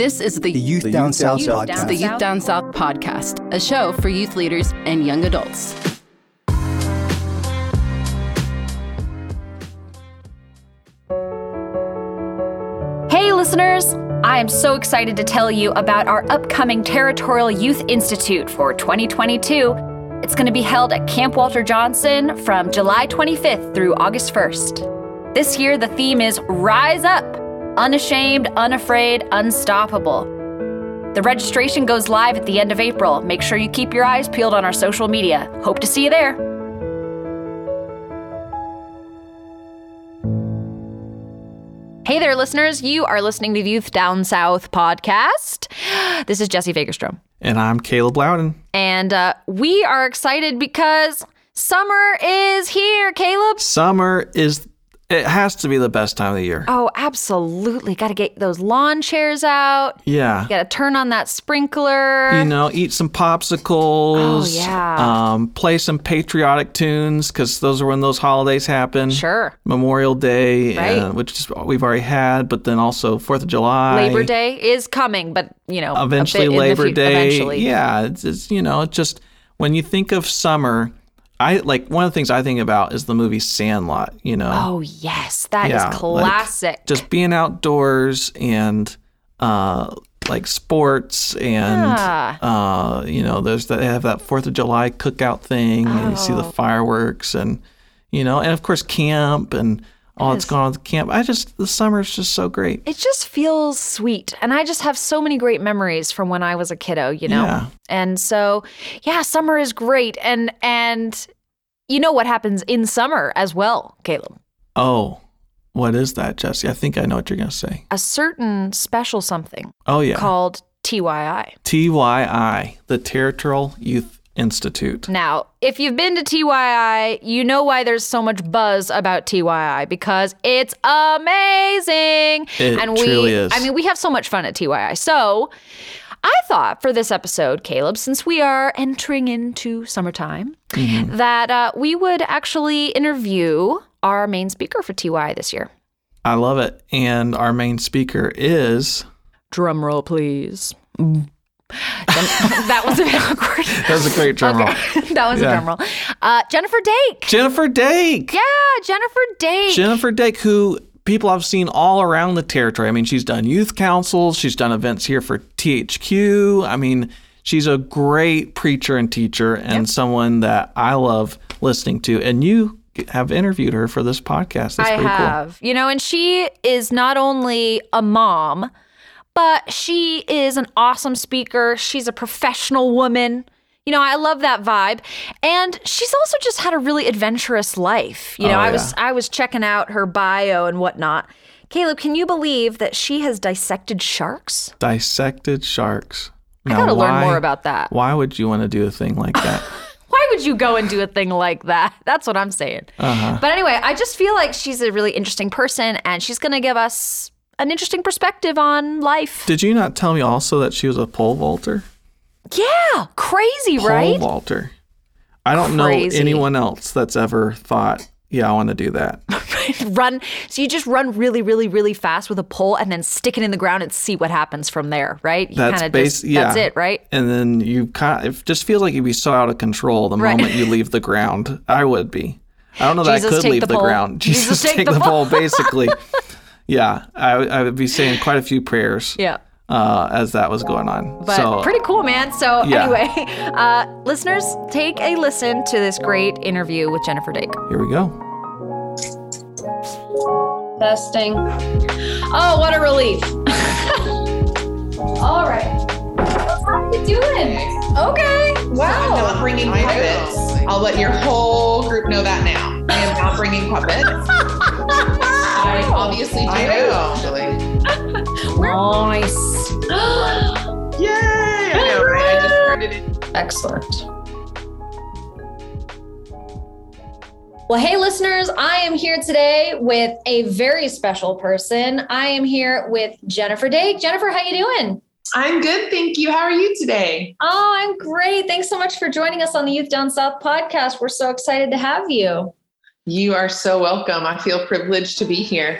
This is the, The Youth The Down Youth South Down podcast. The Youth Down South podcast, a show for youth leaders and young adults. Hey, listeners! I am so excited to tell you about our upcoming Territorial Youth Institute for 2022. It's going to be held at Camp Walter Johnson from July 25th through August 1st. This year, the theme is Rise Up Unashamed, Unafraid, Unstoppable. The registration goes live at the end of April. Make sure you keep your eyes peeled on our social media. Hope to see you there. Hey there, listeners. You are listening to the Youth Down South podcast. This is Jessy Fagerstrom. And I'm Caleb Loudon. And uh, we are excited because summer is here, Caleb. Summer is, it has to be the best time of the year. Oh, absolutely. Got to get those lawn chairs out. Yeah. Got to turn on that sprinkler. You know, eat some popsicles. Oh, yeah. Um, play some patriotic tunes because those are when those holidays happen. Sure. Memorial Day, Right. uh, which is, we've already had, but then also Fourth of July. Labor Day is coming, but, you know, Eventually, bit in the Labor Day. Eventually. Yeah, it's, it's you know, it's just when you think of summer, I like one of the things I think about is the movie Sandlot. You know, Oh, yes. that is Yeah, like, classic. just being outdoors and uh like sports and Yeah. uh you know there's that they have that fourth of july cookout thing and you see the Oh. fireworks and you know and of course camp and Oh, all that's Yes. going on with camp. I just the summer's just so great. It just feels sweet and i just have so many great memories from when i was a kiddo you know? Yeah. and so yeah summer is great and and you know what happens in summer as well caleb? Oh what is that jessy? I think i know what you're gonna say. A certain special something oh yeah. called tyi tyi the territorial youth institute now if you've been to tyi you know why there's so much buzz about tyi because it's amazing It and we truly is. i mean we have so much fun at tyi so I thought for this episode, Caleb, since we are entering into summertime, Mm-hmm. that uh, we would actually interview our main speaker for TY this year. i love it and our main speaker is Drum roll, please. that was a bit awkward. that was a great drum roll Okay. that was Yeah. a drum roll. Uh, Jeniffer Dake. jeniffer dake Yeah, Jeniffer Dake. Jeniffer Dake, who people I've seen all around the territory. I mean, she's done youth councils, she's done events here for THQ. I mean, she's a great preacher and teacher and someone that I love listening to. And you have interviewed her for this podcast. That's I pretty have. You know, and she is not only a mom, but she is an awesome speaker. She's a professional woman. You know, I love that vibe. And she's also just had a really adventurous life. You know, Oh, I was I was checking out her bio and whatnot. Caleb, can you believe that she has dissected sharks? Dissected sharks. I gotta learn more about that. Why would you want to do a thing like that? Why would you go and do a thing like that? That's what I'm saying. Uh-huh. But anyway, I just feel like she's a really interesting person and she's to give us an interesting perspective on life. Did you not tell me also that she was a pole vaulter? Yeah, crazy, Pole right? vaulter. I don't Crazy. know anyone else that's ever thought, yeah, I want to do that. run. So you just run really, really, really fast with a pole and then stick it in the ground and see what happens from there, right? You That's base, just, yeah. That's it, right? And then you kind of, it just feels like you'd be so out of control the Right. moment you leave the ground. I would be. I don't know that Jesus, I could leave the the, ground. Jesus, Jesus, take, the, pole, basically. Yeah, I, I would be saying quite a few prayers Yeah. uh, as that was going on. But so pretty cool, man. So Yeah. anyway, uh, listeners, take a listen to this great interview with Jeniffer Dake. here we go. Testing. Oh, what a relief. All right. How are you doing? Okay. Wow. So I'm Wow. not bringing puppets. I'll let your whole group know that now. I am not bringing puppets. I oh, obviously do. actually. Nice. Yay! I know, right? I just turned it in. Excellent. Well, hey, listeners, I am here today with a very special person. I am here with Jeniffer Dake. Jeniffer, how you doing? I'm good, thank you. How are you today? Oh, I'm great. Thanks so much for joining us on the Youth Down South podcast. We're so excited to have you. You are so welcome. I feel privileged to be here.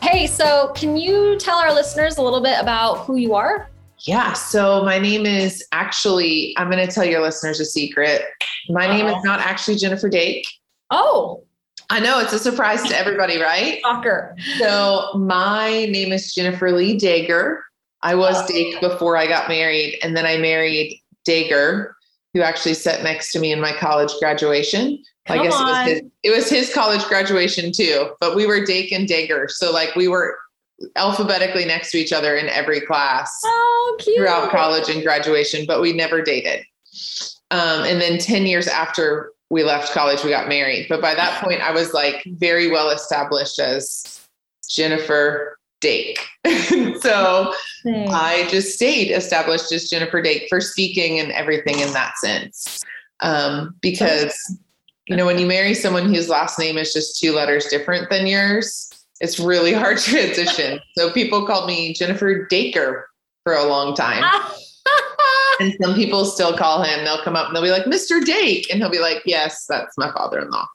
Hey, so can you tell our listeners a little bit about who you are? Yeah, so my name is actually, I'm going to tell your listeners a secret. My Uh-oh. name is uh-huh. not actually Jeniffer Dake. Oh. I know it's a surprise to everybody, right? shocker. So my name is Jeniffer Lee Dager. I was Oh. Dake before I got married, and then I married Dager, who actually sat next to me in my college graduation. I Come guess it was, his, it was his college graduation too, but we were Dake and Dager. So like we were alphabetically next to each other in every class Oh, cute. throughout college and graduation, but we never dated. Um, and then 10 years after we left college, we got married. But by that point, I was like very well established as Jeniffer Dake. so Thanks. I just stayed established as Jeniffer Dake for speaking and everything in that sense. Um, because, you know, when you marry someone whose last name is just two letters different than yours, it's really hard to transition. so people called me Jeniffer Daker for a long time. And some people still call him, they'll come up and they'll be like, Mr. Dake. And he'll be like, Yes, that's my father in law.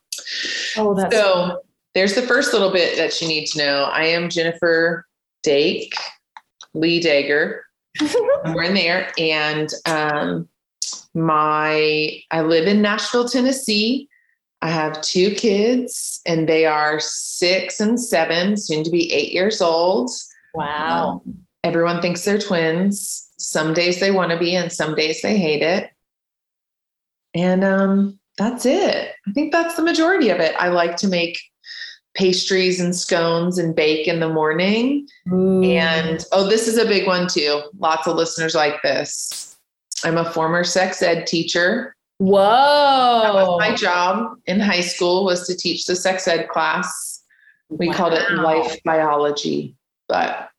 oh, that's So there's the first little bit that you need to know. I am Jeniffer Dake, Lee Dager. We're in there. And um, my I live in Nashville, Tennessee. I have two kids, and they are six and seven, soon to be eight years old. wow. Um, everyone thinks they're twins. Some days they want to be, and some days they hate it. And um, that's it. I think that's the majority of it. I like to make pastries and scones and bake in the morning. And oh, this is a big one too. Lots of listeners like this. I'm a former sex ed teacher. Whoa. my job in high school was to teach the sex ed class. We called it life biology, but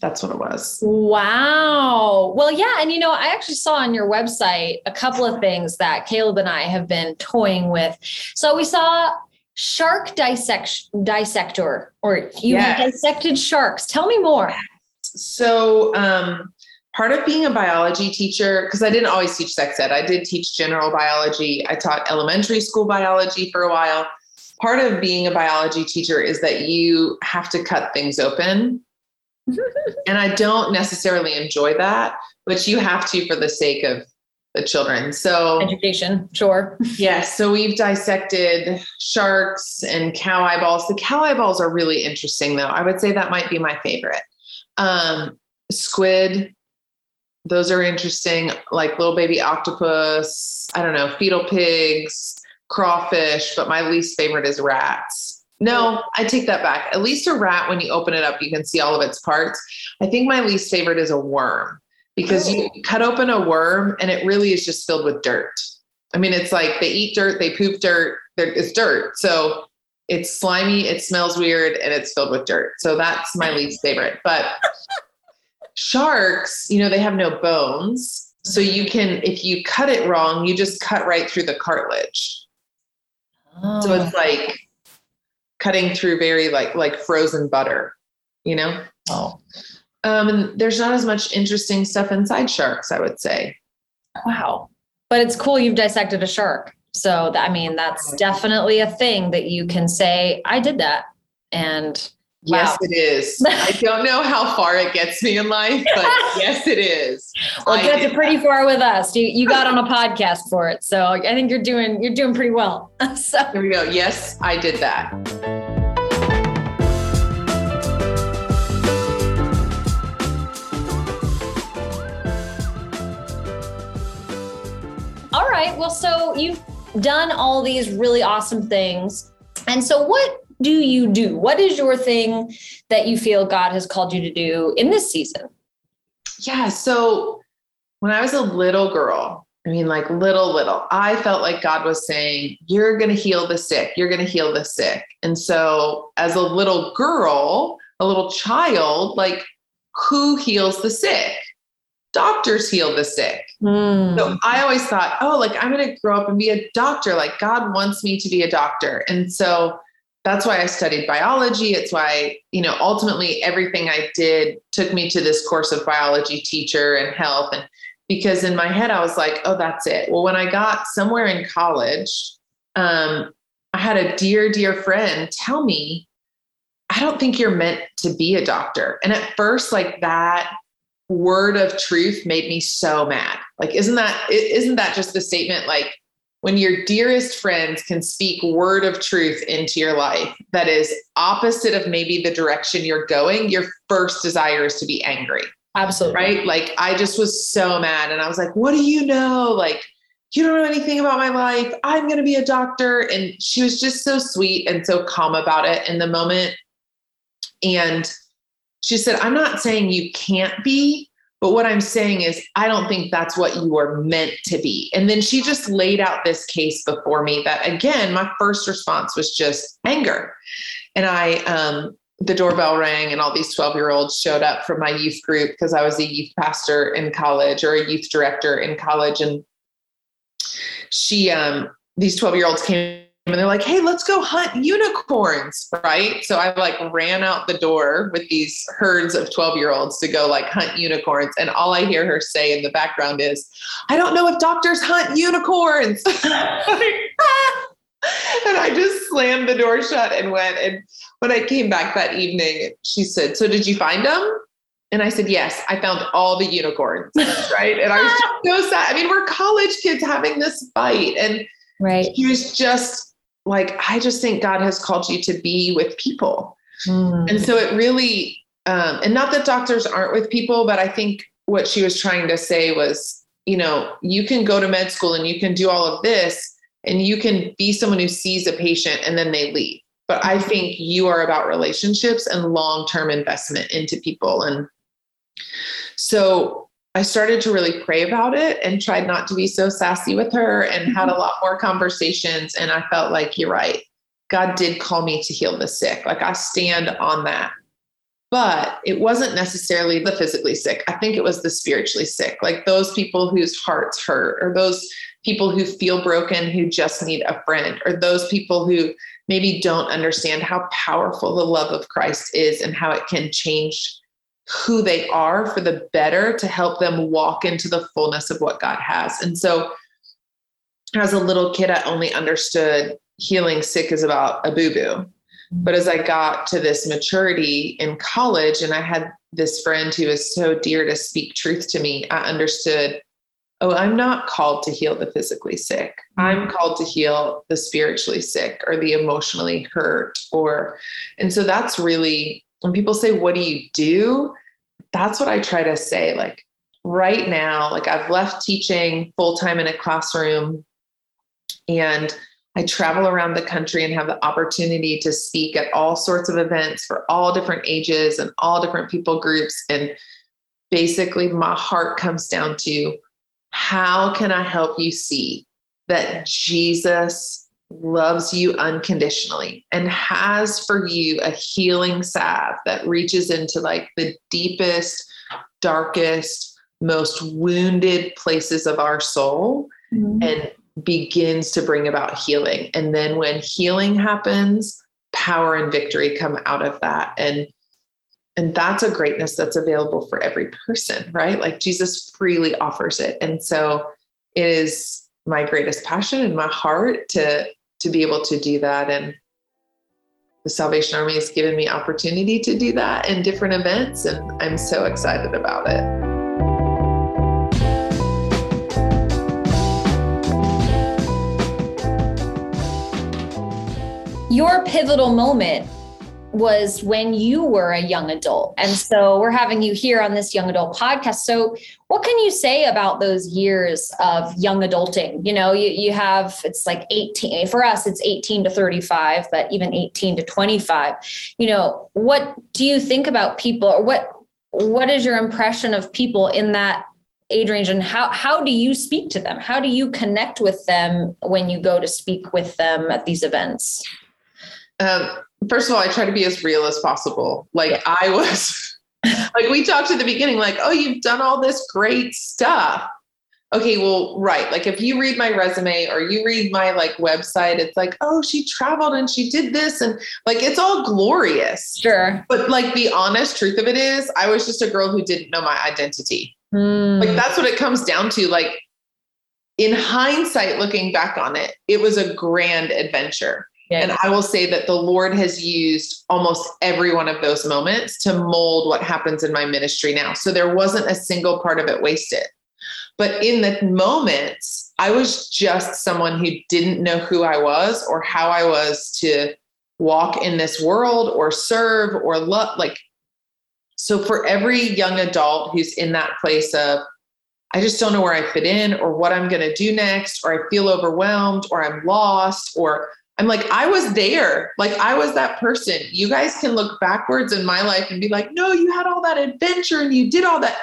that's what it was. Wow. Well, yeah. And, you know, I actually saw on your website a couple of things that Caleb and I have been toying with. So we saw shark dissect dissector, or you have Yes. dissected sharks. Tell me more. So, um, part of being a biology teacher, because I didn't always teach sex ed, I did teach general biology. I taught elementary school biology for a while. Part of being a biology teacher is that you have to cut things open. And I don't necessarily enjoy that, but you have to for the sake of the children. So, Education, sure. Yes, so we've dissected sharks and cow eyeballs. The cow eyeballs are really interesting, though. I would say that might be my favorite. Um, squid, those are interesting, like little baby octopus. I don't know, fetal pigs, crawfish, but my least favorite is rats. No, I take that back. At least a rat, when you open it up, you can see all of its parts. I think my least favorite is a worm because you oh. cut open a worm and it really is just filled with dirt. I mean, it's like they eat dirt, they poop dirt, it's dirt. So it's slimy, it smells weird, and it's filled with dirt. So that's my least favorite. But sharks, you know, they have no bones. So you can, if you cut it wrong, you just cut right through the cartilage. So it's oh. like cutting through very like like frozen butter, you know? Oh. Um, and there's not as much interesting stuff inside sharks, I would say. Wow. But it's cool you've dissected a shark. So, that, I mean, that's definitely a thing that you can say, I did that. And Yes, it is. I don't know how far it gets me in life, but yes, it is. well, it gets it pretty far with us. You, you got on a podcast for it. So I think you're doing, you're doing pretty well. so that. Here we go. Yes, I did that. Right. Well, so you've done all these really awesome things. And so, what do you do? What is your thing that you feel God has called you to do in this season? Yeah. So when I was a little girl, I mean, like little, little, I felt like God was saying, You're going to heal the sick. You're going to heal the sick. And so, as a little girl, a little child, like, who heals the sick? Doctors heal the sick. Hmm. So I always thought, oh, like I'm going to grow up and be a doctor. Like God wants me to be a doctor. And so that's why I studied biology. It's why, you know, ultimately everything I did took me to this course of biology teacher and health. And because in my head, I was like, oh, that's it. Well, when I got somewhere in college, um, I had a dear, dear friend tell me, I don't think you're meant to be a doctor. And at first, like that word of truth made me so mad. Like, isn't that isn't that just the statement like when your dearest friends can speak word of truth into your life that is opposite of maybe the direction you're going, your first desire is to be angry. Absolutely. Right? Like I just was so mad and I was like, what do you know? Like you don't know anything about my life. I'm going to be a doctor. And she was just so sweet and so calm about it in the moment. And she said, I'm not saying you can't be, but what I'm saying is, I don't think that's what you are meant to be. And then she just laid out this case before me that, again, my first response was just anger. And I, um, the doorbell rang and all these 12 year olds showed up from my youth group because I was a youth pastor in college or a youth director in college. And she um these 12 year olds came and they're like, hey, let's go hunt unicorns, right? So I like ran out the door with these herds of 12 year olds to go like hunt unicorns. And all I hear her say in the background is, I don't know if doctors hunt unicorns. and I just slammed the door shut and went. And when I came back that evening, she said, So did you find them? And I said, Yes, I found all the unicorns. right. And I was so sad. I mean, we're college kids having this fight. And right. he was just like, I just think God has called you to be with people. Mm. And so it really, um, and not that doctors aren't with people, but I think what she was trying to say was, you know, you can go to med school and you can do all of this and you can be someone who sees a patient and then they leave. But I think you are about relationships and long term investment into people. And so I started to really pray about it and tried not to be so sassy with her and had a mm-hmm. lot more conversations. And I felt like you're right. God did call me to heal the sick. Like I stand on that. But it wasn't necessarily the physically sick. I think it was the spiritually sick, like those people whose hearts hurt, or those people who feel broken who just need a friend, or those people who maybe don't understand how powerful the love of Christ is and how it can change who they are for the better to help them walk into the fullness of what God has. And so, as a little kid, I only understood healing sick is about a boo boo. But as I got to this maturity in college, and I had this friend who was so dear to speak truth to me, I understood oh, I'm not called to heal the physically sick. I'm called to heal the spiritually sick or the emotionally hurt. Or, and so that's really when people say, What do you do? That's what I try to say. Like right now, like I've left teaching full time in a classroom and I travel around the country and have the opportunity to speak at all sorts of events for all different ages and all different people groups. And basically, my heart comes down to how can I help you see that Jesus loves you unconditionally and has for you a healing salve that reaches into like the deepest, darkest, most wounded places of our soul mm-hmm. and begins to bring about healing. And then when healing happens, power and victory come out of that. And and that's a greatness that's available for every person, right? Like Jesus freely offers it. And so it is my greatest passion in my heart to to be able to do that. And the Salvation Army has given me opportunity to do that in different events, and I'm so excited about it. Your pivotal moment was when you were a young adult. And so we're having you here on this young adult podcast. So what can you say about those years of young adulting? You know, you, you have, it's like 18, for us, it's 18 to 35, but even 18 to 25. You know, what do you think about people or what, what is your impression of people in that age range and how how do you speak to them how do you connect with them when you go to speak with them at these events um, first of all, I try to be as real as possible. Like yeah. I was, like we talked at the beginning, like, oh, you've done all this great stuff. Okay, well, right. Like if you read my resume or you read my like website, it's like, oh, she traveled and she did this and like it's all glorious. Sure. But like the honest truth of it is, I was just a girl who didn't know my identity. Mm. Like that's what it comes down to. Like in hindsight, looking back on it, it was a grand adventure And I will say that the Lord has used almost every one of those moments to mold what happens in my ministry now. So there wasn't a single part of it wasted. But in the moments, I was just someone who didn't know who I was or how I was to walk in this world or serve or love. Like, so for every young adult who's in that place of, I just don't know where I fit in or what I'm going to do next, or I feel overwhelmed or I'm lost, or I'm like, I was there. Like, I was that person. You guys can look backwards in my life and be like, no, you had all that adventure and you did all that.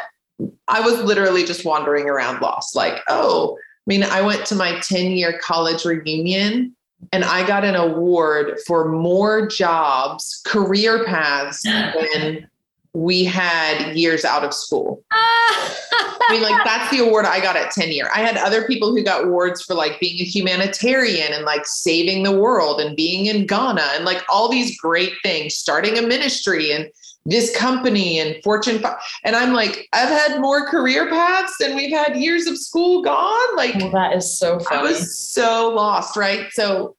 I was literally just wandering around lost. Like, oh, I mean, I went to my 10 year college reunion and I got an award for more jobs, career paths than we had years out of school. I mean, like that's the award I got at 10 year. I had other people who got awards for like being a humanitarian and like saving the world and being in Ghana and like all these great things, starting a ministry and this company and Fortune. And I'm like, I've had more career paths than we've had years of school gone. Like, well, that is so funny. I was so lost, right? So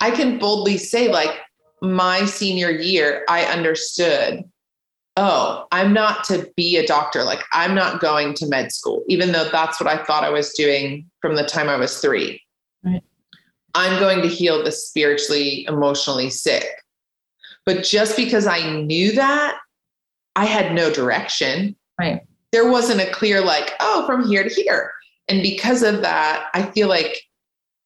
I can boldly say, like, my senior year, I understood oh, I'm not to be a doctor. Like, I'm not going to med school, even though that's what I thought I was doing from the time I was three. Right. I'm going to heal the spiritually, emotionally sick. But just because I knew that, I had no direction. Right. There wasn't a clear, like, oh, from here to here. And because of that, I feel like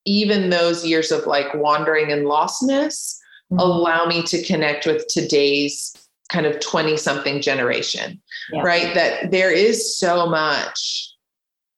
even those years of like wandering and lostness mm-hmm. allow me to connect with today's kind of 20 something generation, yeah. right? That there is so much.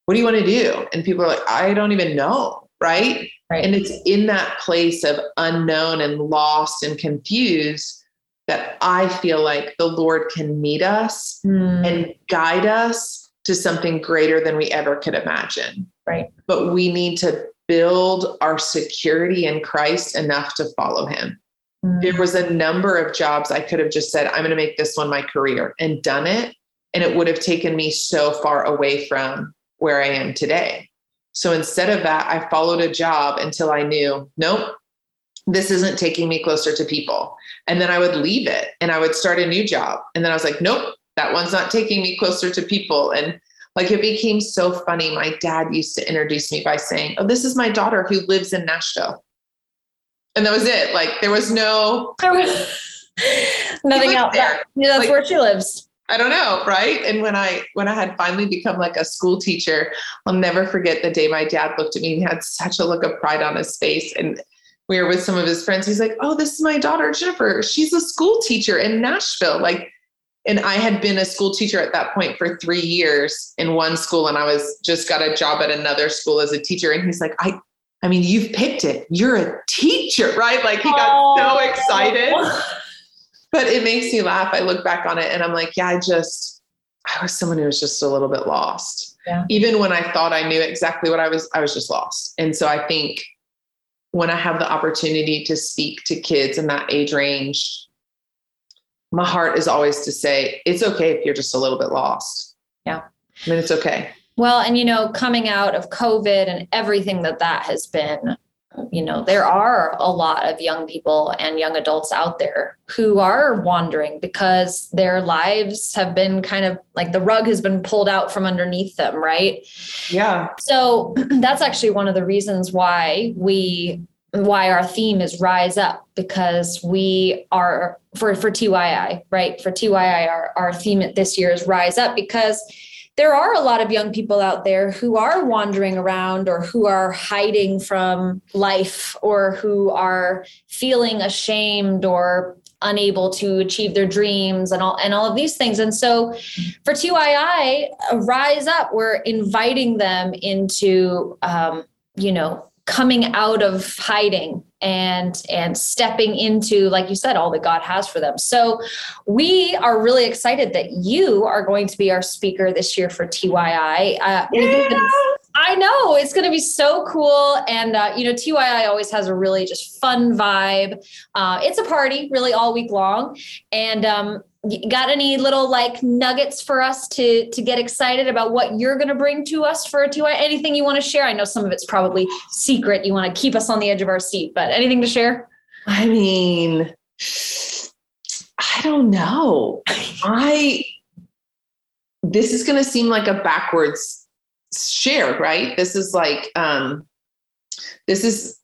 What do you want to do? And people are like, I don't even know, right? right? And it's in that place of unknown and lost and confused that I feel like the Lord can meet us mm. and guide us to something greater than we ever could imagine. Right. But we need to build our security in Christ enough to follow him. There mm. was a number of jobs I could have just said, I'm going to make this one my career and done it. And it would have taken me so far away from where I am today. So instead of that, I followed a job until I knew, nope, this isn't taking me closer to people. And then I would leave it and I would start a new job. And then I was like, nope, that one's not taking me closer to people. And like it became so funny. My dad used to introduce me by saying, Oh, this is my daughter who lives in Nashville and that was it. Like there was no there was nothing else. There. Yeah, that's like, where she lives. I don't know, right? And when I when I had finally become like a school teacher, I'll never forget the day my dad looked at me and had such a look of pride on his face. And we were with some of his friends. He's like, "Oh, this is my daughter Jeniffer. She's a school teacher in Nashville." Like, and I had been a school teacher at that point for three years in one school, and I was just got a job at another school as a teacher. And he's like, "I I mean, you've picked it. You're a teacher, right? Like he got oh. so excited. But it makes me laugh. I look back on it and I'm like, yeah, I just, I was someone who was just a little bit lost. Yeah. Even when I thought I knew exactly what I was, I was just lost. And so I think when I have the opportunity to speak to kids in that age range, my heart is always to say, it's okay if you're just a little bit lost. Yeah. I mean, it's okay. Well, and you know, coming out of COVID and everything that that has been, you know, there are a lot of young people and young adults out there who are wandering because their lives have been kind of like the rug has been pulled out from underneath them, right? Yeah. So that's actually one of the reasons why we why our theme is rise up because we are for for TYI, right? For TYI our our theme this year is rise up because there are a lot of young people out there who are wandering around or who are hiding from life or who are feeling ashamed or unable to achieve their dreams and all and all of these things. And so for TYI rise up we're inviting them into um, you know coming out of hiding and and stepping into like you said all that god has for them. So we are really excited that you are going to be our speaker this year for tyi uh, yeah. i know it's going to be so cool. And uh, you know tyi always has a really just fun vibe. Uh, it's a party really all week long. And um, got any little like nuggets for us to to get excited about what you're going to bring to us for a TY? Anything you want to share? I know some of it's probably secret. You want to keep us on the edge of our seat, but anything to share? I mean, I don't know. I this is going to seem like a backwards share, right? This is like um this is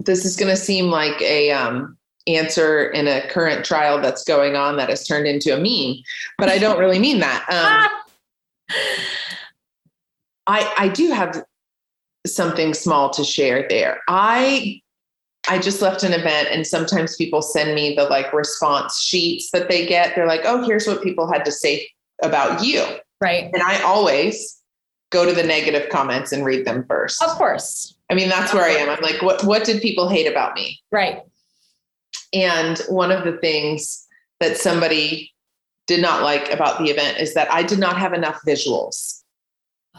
this is going to seem like a um answer in a current trial that's going on that has turned into a meme, but I don't really mean that. Um, I I do have something small to share there. I I just left an event and sometimes people send me the like response sheets that they get. They're like, "Oh, here's what people had to say about you." Right. And I always go to the negative comments and read them first. Of course. I mean, that's where I am. I'm like, what what did people hate about me? Right. And one of the things that somebody did not like about the event is that I did not have enough visuals.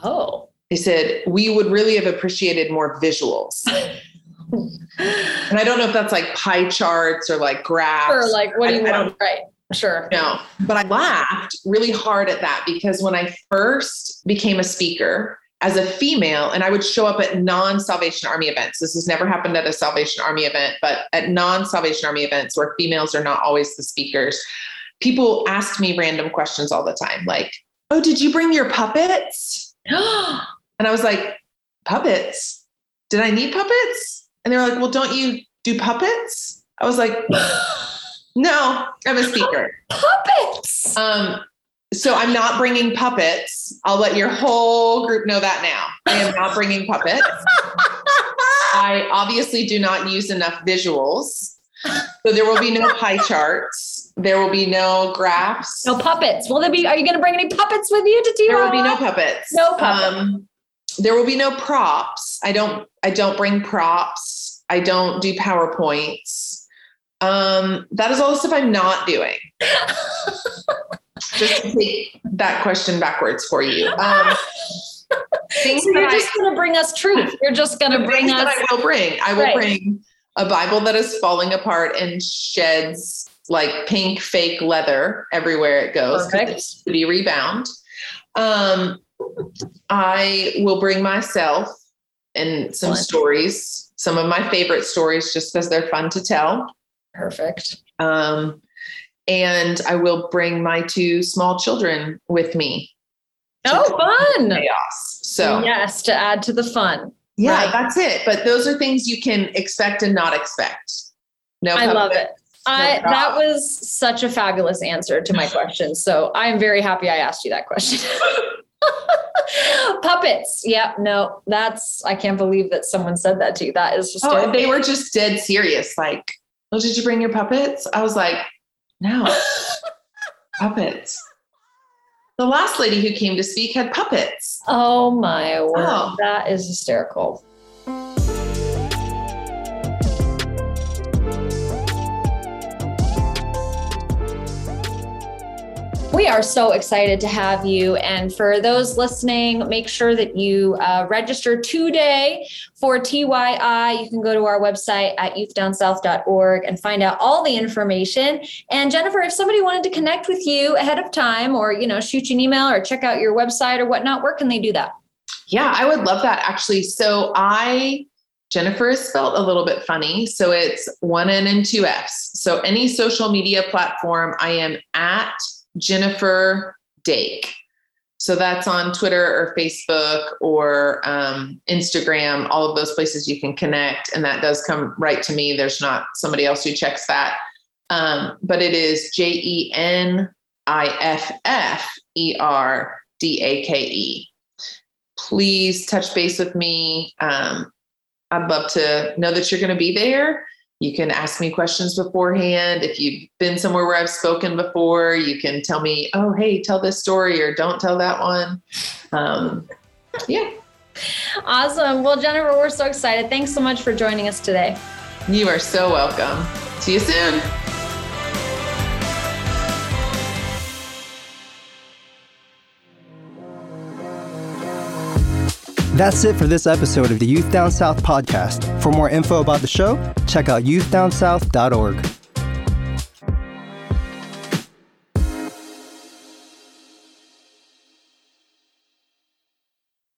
Oh. They said, we would really have appreciated more visuals. and I don't know if that's like pie charts or like graphs. Or like, what do you I- I want? Right. Sure. No, but I laughed really hard at that because when I first became a speaker as a female, and I would show up at non Salvation Army events. This has never happened at a Salvation Army event, but at non Salvation Army events where females are not always the speakers, people asked me random questions all the time like, Oh, did you bring your puppets? And I was like, Puppets? Did I need puppets? And they were like, Well, don't you do puppets? I was like, No, I'm a speaker. Puppets. Um, so I'm not bringing puppets. I'll let your whole group know that now. I am not bringing puppets. I obviously do not use enough visuals. So there will be no pie charts. There will be no graphs. No puppets. Will there be? Are you going to bring any puppets with you to do? There will be no puppets. No puppets. Um, there will be no props. I don't. I don't bring props. I don't do powerpoints. Um, that is all the stuff I'm not doing. Just to take that question backwards for you. Um, So you're just going to bring us truth. You're just going to bring us. I will bring. I will Right. bring a Bible that is falling apart and sheds like pink fake leather everywhere it goes to be rebound. Um, I will bring myself and some Excellent. stories, some of my favorite stories, just because they're fun to tell. Perfect. Um, and I will bring my two small children with me. Oh, fun. Chaos. So yes, to add to the fun. Yeah, Right. that's it. But those are things you can expect and not expect. No, I love it. I, No that was such a fabulous answer to my question. So I'm very happy I asked you that question. Puppets. Yep. No, that's, I can't believe that someone said that to you. That is just, Oh, they were just dead serious. Like, oh, did you bring your puppets? I was like, no, puppets. The last lady who came to speak had puppets. oh my word. Oh. That is hysterical. We are so excited to have you. And for those listening, make sure that you uh, register today for TYI. You can go to our website at youthdownsouth.org and find out all the information. And Jeniffer, if somebody wanted to connect with you ahead of time or, you know, shoot you an email or check out your website or whatnot, where can they do that? Yeah, I would love that actually. So I, Jeniffer is spelled a little bit funny. So it's one N and two F's. So any social media platform, I am at Jeniffer Dake. So that's on Twitter or Facebook or um, Instagram, all of those places you can connect. And that does come right to me. There's not somebody else who checks that. Um, but it is J E N I F F E R D A K E. Please touch base with me. Um, I'd love to know that you're going to be there. You can ask me questions beforehand. If you've been somewhere where I've spoken before, you can tell me, oh, hey, tell this story or don't tell that one. Um, yeah, Awesome. Well, Jeniffer, we're so excited. Thanks so much for joining us today. you are so welcome. See you soon. That's it for this episode of the Youth Down South podcast. For more info about the show, check out youthdownsouth.org.